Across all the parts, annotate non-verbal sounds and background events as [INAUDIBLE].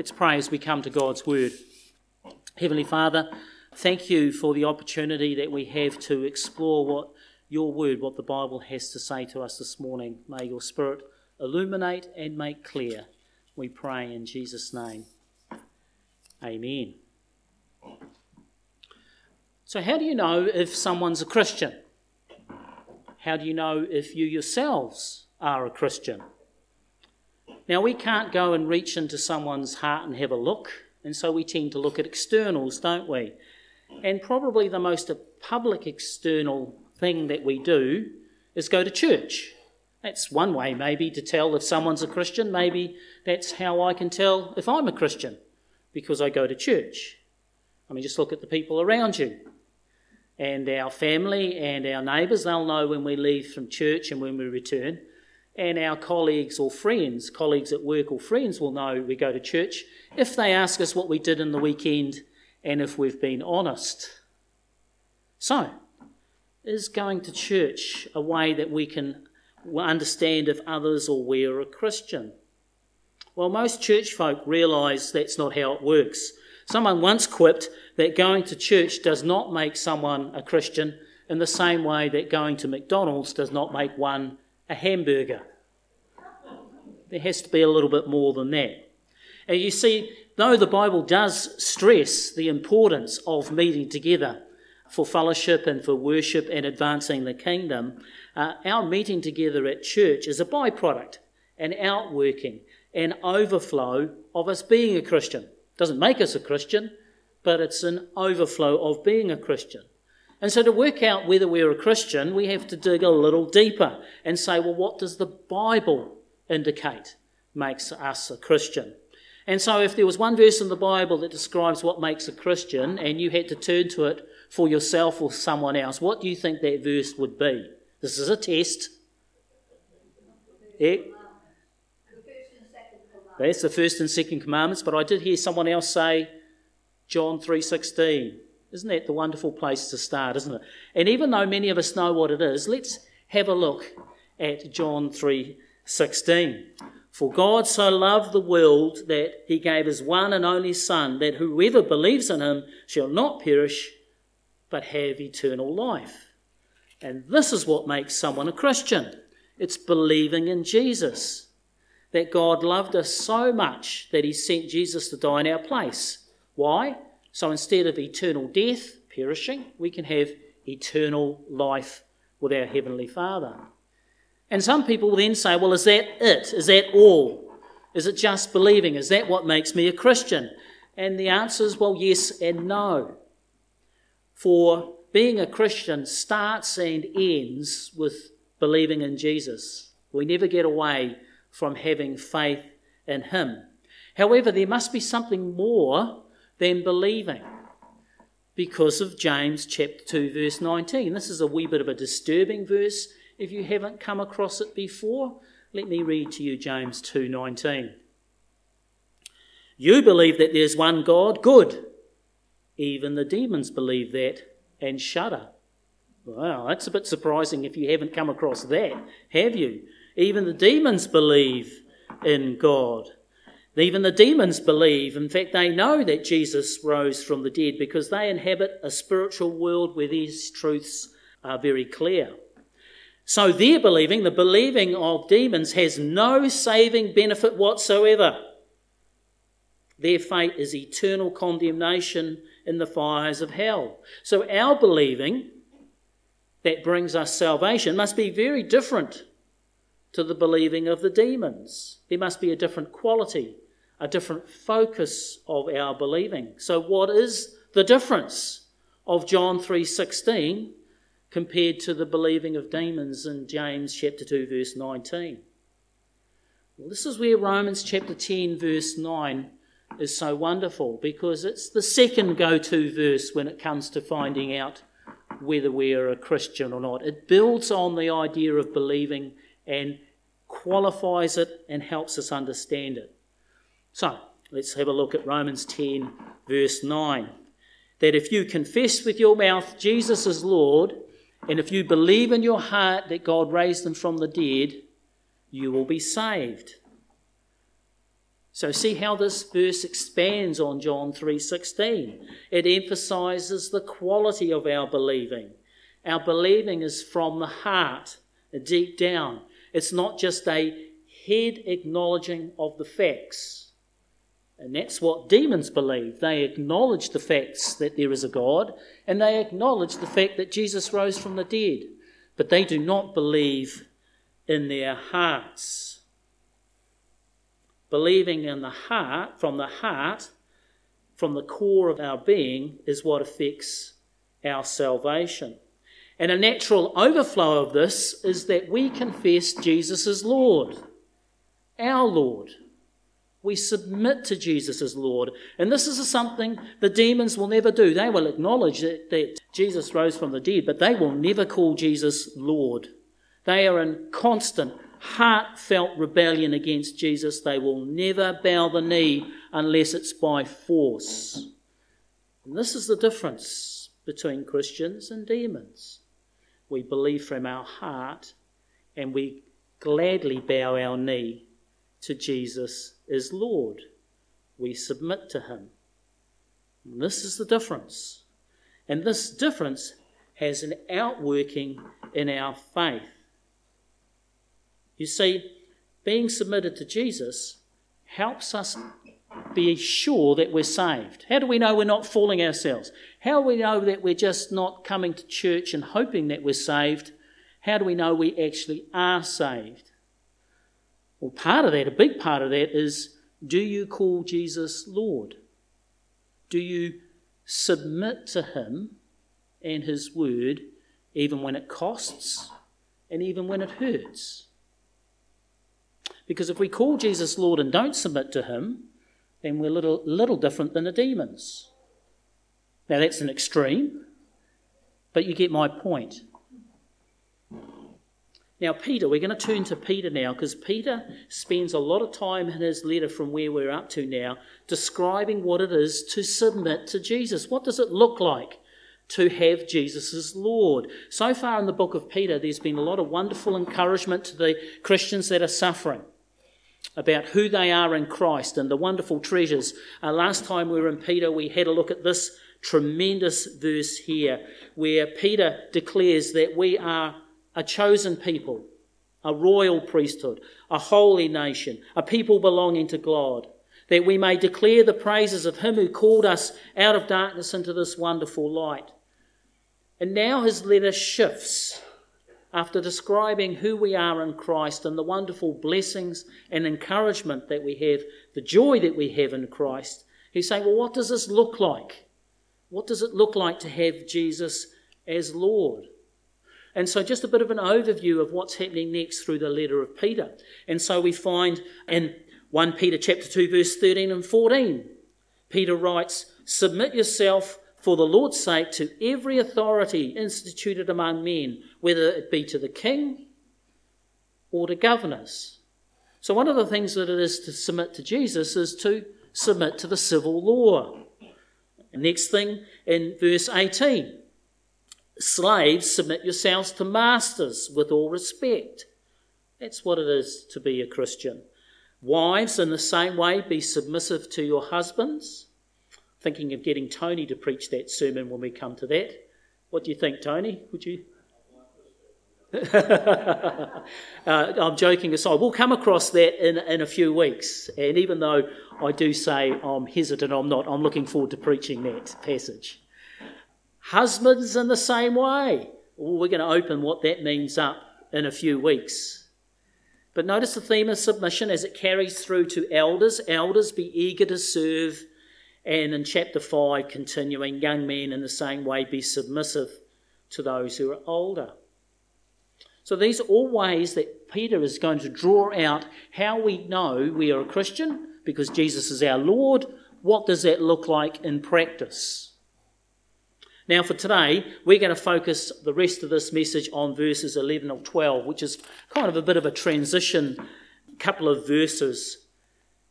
Let's pray as we come to God's Word. Heavenly Father, thank you for the opportunity that we have to explore what your Word, what the Bible has to say to us this morning. May your Spirit illuminate and make clear. We pray in Jesus' name. Amen. So, how do you know if someone's a Christian? How do you know if you yourselves are a Christian? Now, we can't go and reach into someone's heart and have a look, and so we tend to look at externals, don't we? And probably the most public external thing that we do is go to church. That's one way, maybe, to tell if someone's a Christian. Maybe that's how I can tell if I'm a Christian, because I go to church. I mean, just look at the people around you. And our family and our neighbours, they'll know when we leave from church and when we return and our colleagues or friends, colleagues at work or friends will know we go to church if they ask us what we did in the weekend and if we've been honest. So, is going to church a way that we can understand if others or we're a Christian? Well, most church folk realise that's not how it works. Someone once quipped that going to church does not make someone a Christian in the same way that going to McDonald's does not make one a hamburger. There has to be a little bit more than that. And you see, though the Bible does stress the importance of meeting together for fellowship and for worship and advancing the kingdom, uh, our meeting together at church is a byproduct, an outworking, an overflow of us being a Christian. Doesn't make us a Christian, but it's an overflow of being a Christian. And so to work out whether we're a Christian, we have to dig a little deeper and say, well, what does the Bible indicate makes us a Christian? And so if there was one verse in the Bible that describes what makes a Christian and you had to turn to it for yourself or someone else, what do you think that verse would be? This is a test. Yeah. That's the first and second commandments, but I did hear someone else say John 3:16. Isn't that the wonderful place to start, isn't it? And even though many of us know what it is, let's have a look at John 3:16. For God so loved the world that he gave his one and only son that whoever believes in him shall not perish but have eternal life. And this is what makes someone a Christian. It's believing in Jesus. That God loved us so much that he sent Jesus to die in our place. Why? So instead of eternal death, perishing, we can have eternal life with our Heavenly Father. And some people then say, well, is that it? Is that all? Is it just believing? Is that what makes me a Christian? And the answer is, well, yes and no. For being a Christian starts and ends with believing in Jesus. We never get away from having faith in Him. However, there must be something more than believing because of James chapter 2 verse 19. This is a wee bit of a disturbing verse if you haven't come across it before. Let me read to you James 2:19. You believe that there's one God, good. Even the demons believe that and shudder. Wow, that's a bit surprising if you haven't come across that, have you? Even the demons believe in God. Even the demons believe. In fact, they know that Jesus rose from the dead because they inhabit a spiritual world where these truths are very clear. So their believing, the believing of demons, has no saving benefit whatsoever. Their fate is eternal condemnation in the fires of hell. So our believing that brings us salvation must be very different to the believing of the demons. There must be a different quality, a different focus of our believing. So what is the difference of John 3:16 compared to the believing of demons in James chapter 2 verse 19? Well, this is where Romans chapter 10 verse 9 is so wonderful because it's the second go-to verse when it comes to finding out whether we're a Christian or not. It builds on the idea of believing and qualifies it and helps us understand it. So, let's have a look at Romans 10, verse 9. That if you confess with your mouth Jesus is Lord, and if you believe in your heart that God raised them from the dead, you will be saved. So see how this verse expands on John 3:16. It emphasizes the quality of our believing. Our believing is from the heart, deep down. It's not just a head acknowledging of the facts. And that's what demons believe. They acknowledge the facts that there is a God, and they acknowledge the fact that Jesus rose from the dead. But they do not believe in their hearts. Believing in the heart, from the heart, from the core of our being, is what affects our salvation. And a natural overflow of this is that we confess Jesus as Lord, our Lord. We submit to Jesus as Lord. And this is something the demons will never do. They will acknowledge that, that Jesus rose from the dead, but they will never call Jesus Lord. They are in constant, heartfelt rebellion against Jesus. They will never bow the knee unless it's by force. And this is the difference between Christians and demons we believe from our heart, and we gladly bow our knee to Jesus is Lord. We submit to Him. And this is the difference. And this difference has an outworking in our faith. You see, being submitted to Jesus helps us be sure that we're saved. How do we know we're not fooling ourselves? How do we know that we're just not coming to church and hoping that we're saved? How do we know we actually are saved? Well, part of that, a big part of that, is do you call Jesus Lord? Do you submit to Him and His Word even when it costs and even when it hurts? Because if we call Jesus Lord and don't submit to Him, then we're little, little different than the demons. Now, that's an extreme, but you get my point. Now, Peter, we're going to turn to Peter now because Peter spends a lot of time in his letter from where we're up to now describing what it is to submit to Jesus. What does it look like to have Jesus as Lord? So far in the book of Peter, there's been a lot of wonderful encouragement to the Christians that are suffering about who they are in Christ and the wonderful treasures. Uh, last time we were in Peter, we had a look at this tremendous verse here where Peter declares that we are a chosen people, a royal priesthood, a holy nation, a people belonging to God, that we may declare the praises of Him who called us out of darkness into this wonderful light. And now his letter shifts after describing who we are in Christ and the wonderful blessings and encouragement that we have, the joy that we have in Christ. He's saying, Well, what does this look like? What does it look like to have Jesus as Lord? And so, just a bit of an overview of what's happening next through the letter of Peter. And so, we find in 1 Peter chapter 2, verse 13 and 14, Peter writes, Submit yourself for the Lord's sake to every authority instituted among men, whether it be to the king or to governors. So, one of the things that it is to submit to Jesus is to submit to the civil law. Next thing in verse 18 Slaves, submit yourselves to masters with all respect. That's what it is to be a Christian. Wives, in the same way, be submissive to your husbands. Thinking of getting Tony to preach that sermon when we come to that. What do you think, Tony? Would you? [LAUGHS] uh, I'm joking aside. We'll come across that in, in a few weeks. And even though I do say I'm hesitant, I'm not, I'm looking forward to preaching that passage. Husbands in the same way. We're going to open what that means up in a few weeks. But notice the theme of submission as it carries through to elders. Elders, be eager to serve. And in chapter 5, continuing, young men in the same way, be submissive to those who are older. So these are all ways that Peter is going to draw out how we know we are a Christian because Jesus is our Lord. What does that look like in practice? Now, for today, we're going to focus the rest of this message on verses 11 or 12, which is kind of a bit of a transition couple of verses.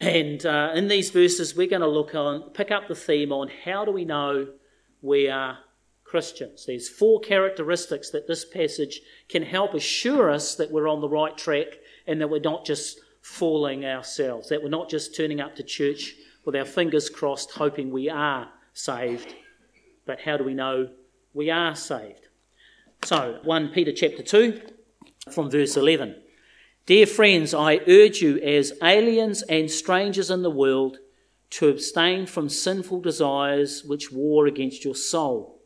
And uh, in these verses, we're going to look on, pick up the theme on how do we know we are Christians. There's four characteristics that this passage can help assure us that we're on the right track and that we're not just fooling ourselves, that we're not just turning up to church with our fingers crossed, hoping we are saved, but how do we know we are saved? So, 1 Peter chapter 2, from verse 11. Dear friends, I urge you as aliens and strangers in the world to abstain from sinful desires which war against your soul.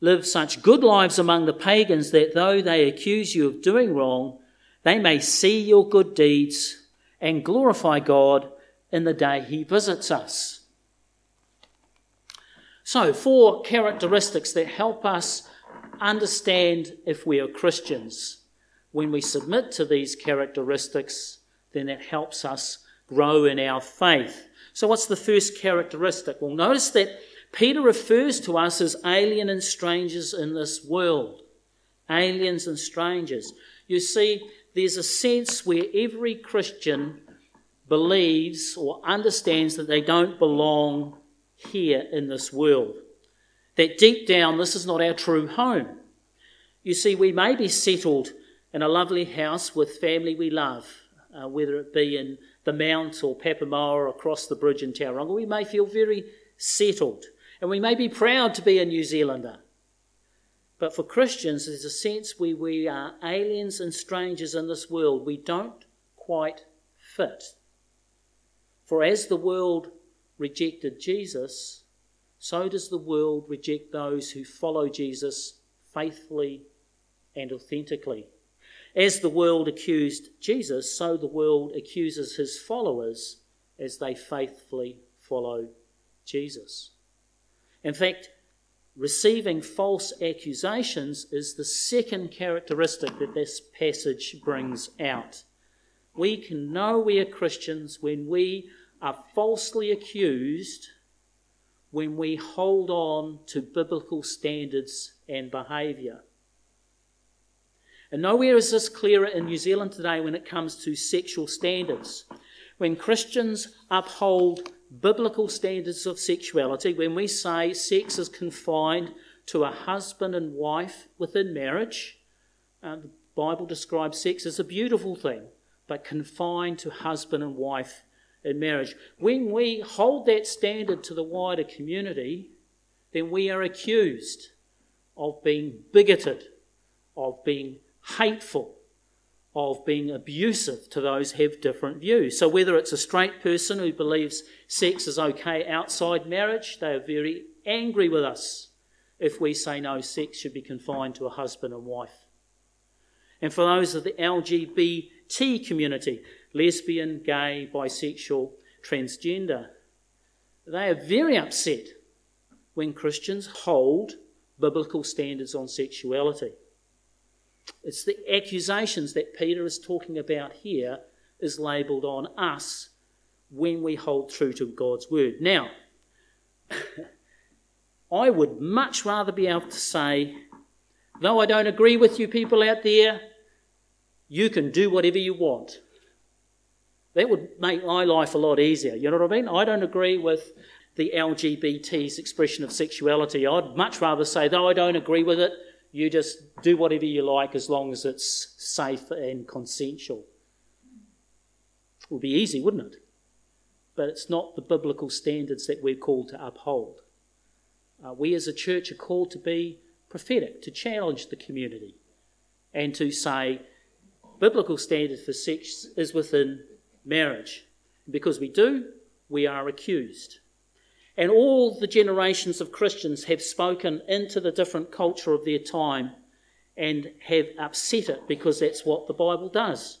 Live such good lives among the pagans that though they accuse you of doing wrong, they may see your good deeds and glorify God in the day He visits us. So, four characteristics that help us understand if we are Christians. When we submit to these characteristics, then it helps us grow in our faith. So, what's the first characteristic? Well, notice that Peter refers to us as alien and strangers in this world. Aliens and strangers. You see, there's a sense where every Christian believes or understands that they don't belong here in this world. That deep down, this is not our true home. You see, we may be settled in a lovely house with family we love, uh, whether it be in the Mount or Papamoa or across the bridge in Tauranga. We may feel very settled and we may be proud to be a New Zealander. But for Christians, there's a sense where we are aliens and strangers in this world. We don't quite fit. For as the world rejected Jesus, so does the world reject those who follow Jesus faithfully and authentically. As the world accused Jesus, so the world accuses his followers as they faithfully follow Jesus. In fact, receiving false accusations is the second characteristic that this passage brings out. We can know we are Christians when we are falsely accused, when we hold on to biblical standards and behaviour. And nowhere is this clearer in New Zealand today when it comes to sexual standards. When Christians uphold biblical standards of sexuality, when we say sex is confined to a husband and wife within marriage, uh, the Bible describes sex as a beautiful thing, but confined to husband and wife in marriage. When we hold that standard to the wider community, then we are accused of being bigoted, of being hateful, of being abusive to those who have different views. So, whether it's a straight person who believes sex is okay outside marriage, they are very angry with us if we say no, sex should be confined to a husband and wife. And for those of the LGBT community, lesbian, gay, bisexual, transgender, they are very upset when Christians hold biblical standards on sexuality. It's the accusations that Peter is talking about here is labelled on us when we hold true to God's word. Now, [LAUGHS] I would much rather be able to say, though I don't agree with you people out there, you can do whatever you want. That would make my life a lot easier. You know what I mean? I don't agree with the LGBT's expression of sexuality. I'd much rather say, though I don't agree with it, you just do whatever you like as long as it's safe and consensual. It would be easy, wouldn't it? But it's not the biblical standards that we're called to uphold. Uh, we as a church are called to be prophetic, to challenge the community, and to say biblical standard for sex is within marriage. Because we do, we are accused. And all the generations of Christians have spoken into the different culture of their time and have upset it because that's what the Bible does.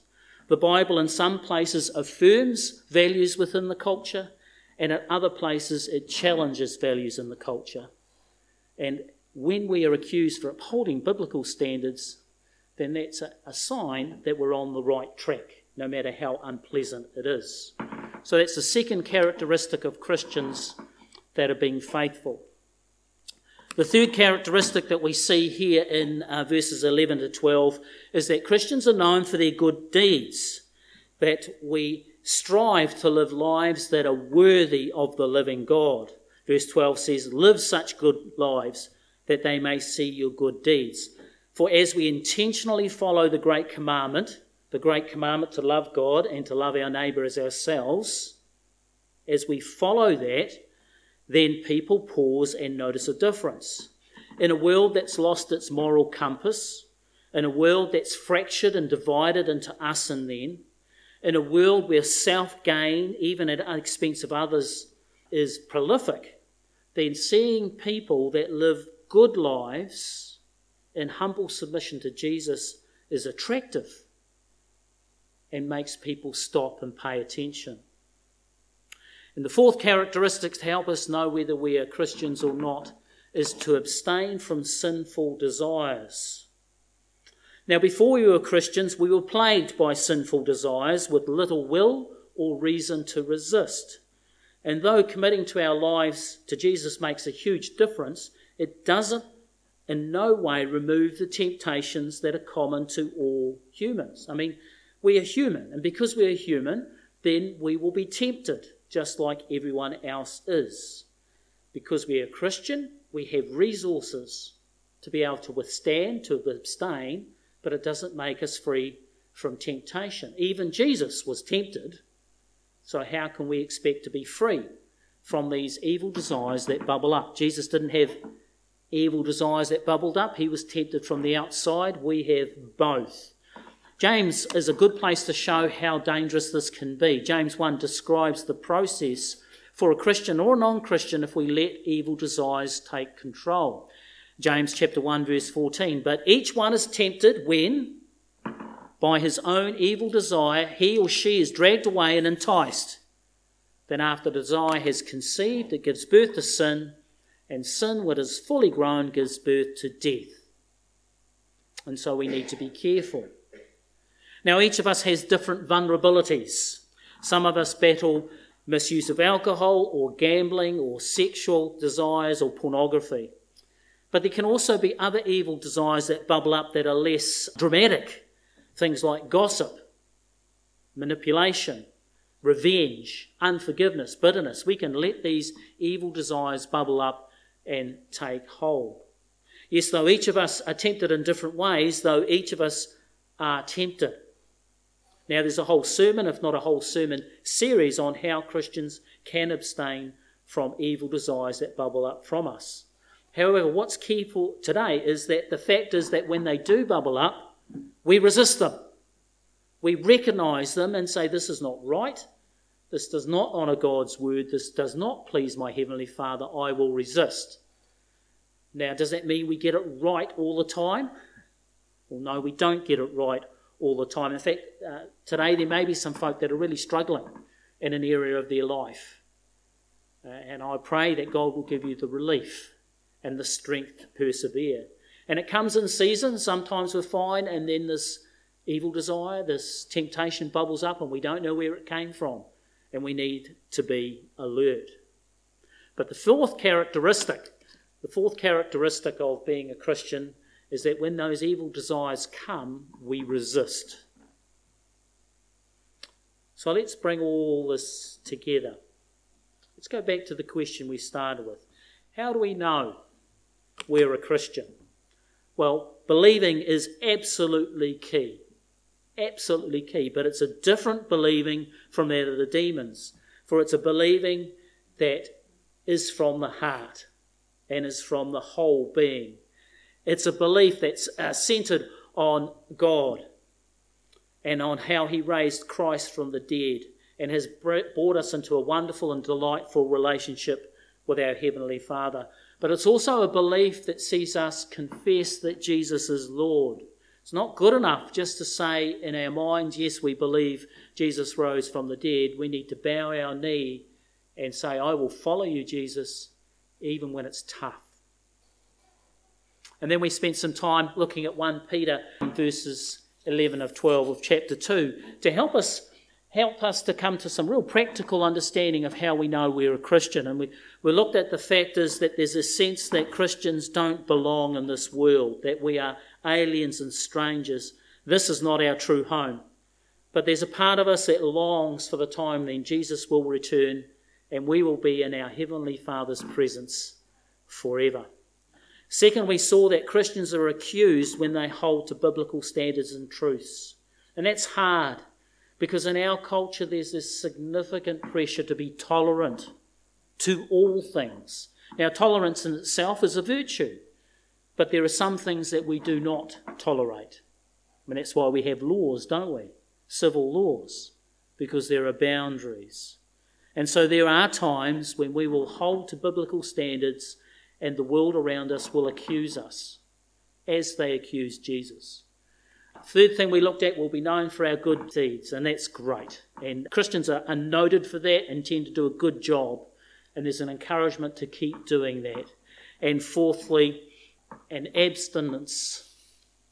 The Bible, in some places, affirms values within the culture, and at other places, it challenges values in the culture. And when we are accused for upholding biblical standards, then that's a, a sign that we're on the right track, no matter how unpleasant it is. So that's the second characteristic of Christians that are being faithful. The third characteristic that we see here in uh, verses 11 to 12 is that Christians are known for their good deeds, that we strive to live lives that are worthy of the living God. Verse 12 says, Live such good lives that they may see your good deeds. For as we intentionally follow the great commandment, the great commandment to love God and to love our neighbour as ourselves, as we follow that, then people pause and notice a difference. In a world that's lost its moral compass, in a world that's fractured and divided into us and them, in a world where self gain, even at the expense of others, is prolific, then seeing people that live good lives in humble submission to Jesus is attractive and makes people stop and pay attention. And the fourth characteristic to help us know whether we are Christians or not is to abstain from sinful desires. Now, before we were Christians, we were plagued by sinful desires with little will or reason to resist. And though committing to our lives to Jesus makes a huge difference, it doesn't in no way remove the temptations that are common to all humans. I mean, we are human, and because we are human, then we will be tempted just like everyone else is. Because we are Christian, we have resources to be able to withstand, to abstain, but it doesn't make us free from temptation. Even Jesus was tempted, so how can we expect to be free from these evil desires that bubble up? Jesus didn't have evil desires that bubbled up, he was tempted from the outside. We have both. James is a good place to show how dangerous this can be. James 1 describes the process for a Christian or a non Christian if we let evil desires take control. James chapter 1 verse 14. But each one is tempted when by his own evil desire he or she is dragged away and enticed. Then after desire has conceived, it gives birth to sin, and sin, when it is fully grown, gives birth to death. And so we need to be careful. Now, each of us has different vulnerabilities. Some of us battle misuse of alcohol or gambling or sexual desires or pornography. But there can also be other evil desires that bubble up that are less dramatic. Things like gossip, manipulation, revenge, unforgiveness, bitterness. We can let these evil desires bubble up and take hold. Yes, though each of us are tempted in different ways, though each of us are tempted. Now, there's a whole sermon, if not a whole sermon series, on how Christians can abstain from evil desires that bubble up from us. However, what's key for today is that the fact is that when they do bubble up, we resist them. We recognize them and say, This is not right. This does not honour God's word. This does not please my Heavenly Father. I will resist. Now, does that mean we get it right all the time? Well, no, we don't get it right all the time. In fact, uh, today there may be some folk that are really struggling in an area of their life. Uh, and I pray that God will give you the relief and the strength to persevere. And it comes in seasons. Sometimes we're fine, and then this evil desire, this temptation bubbles up, and we don't know where it came from. And we need to be alert. But the fourth characteristic, the fourth characteristic of being a Christian is that when those evil desires come, we resist. So let's bring all this together. Let's go back to the question we started with. How do we know we're a Christian? Well, believing is absolutely key. Absolutely key. But it's a different believing from that of the demons. For it's a believing that is from the heart and is from the whole being. It's a belief that's uh, centered on God and on how He raised Christ from the dead and has brought us into a wonderful and delightful relationship with our Heavenly Father. But it's also a belief that sees us confess that Jesus is Lord. It's not good enough just to say in our minds, yes, we believe Jesus rose from the dead. We need to bow our knee and say, I will follow you, Jesus, even when it's tough. And then we spent some time looking at 1 Peter verses 11 of 12 of chapter 2 to help us help us to come to some real practical understanding of how we know we're a Christian. And we, we looked at the factors that there's a sense that Christians don't belong in this world, that we are aliens and strangers. This is not our true home. But there's a part of us that longs for the time when Jesus will return and we will be in our Heavenly Father's presence forever. Second, we saw that Christians are accused when they hold to biblical standards and truths. And that's hard because in our culture there's this significant pressure to be tolerant to all things. Now, tolerance in itself is a virtue, but there are some things that we do not tolerate. I mean, that's why we have laws, don't we? Civil laws, because there are boundaries. And so there are times when we will hold to biblical standards and the world around us will accuse us as they accuse Jesus. Third thing we looked at will be known for our good deeds, and that's great. And Christians are, are noted for that and tend to do a good job, and there's an encouragement to keep doing that. And fourthly, an abstinence,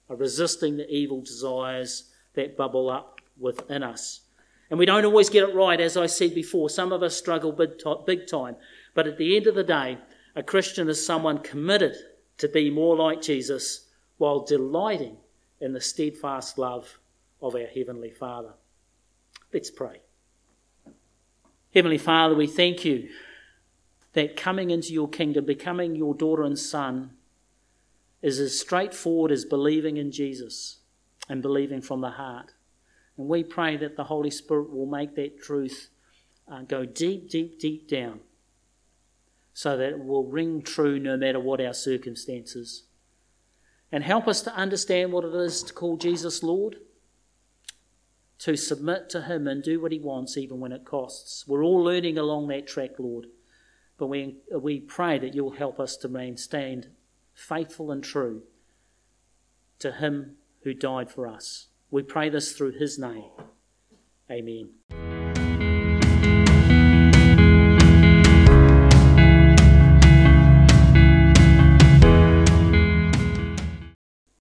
a resisting the evil desires that bubble up within us. And we don't always get it right, as I said before. Some of us struggle big time. But at the end of the day, a Christian is someone committed to be more like Jesus while delighting in the steadfast love of our Heavenly Father. Let's pray. Heavenly Father, we thank you that coming into your kingdom, becoming your daughter and son, is as straightforward as believing in Jesus and believing from the heart. And we pray that the Holy Spirit will make that truth uh, go deep, deep, deep down so that it will ring true no matter what our circumstances. And help us to understand what it is to call Jesus Lord, to submit to Him and do what He wants, even when it costs. We're all learning along that track, Lord. But we, we pray that you'll help us to remain stand faithful and true to Him who died for us. We pray this through his name. Amen.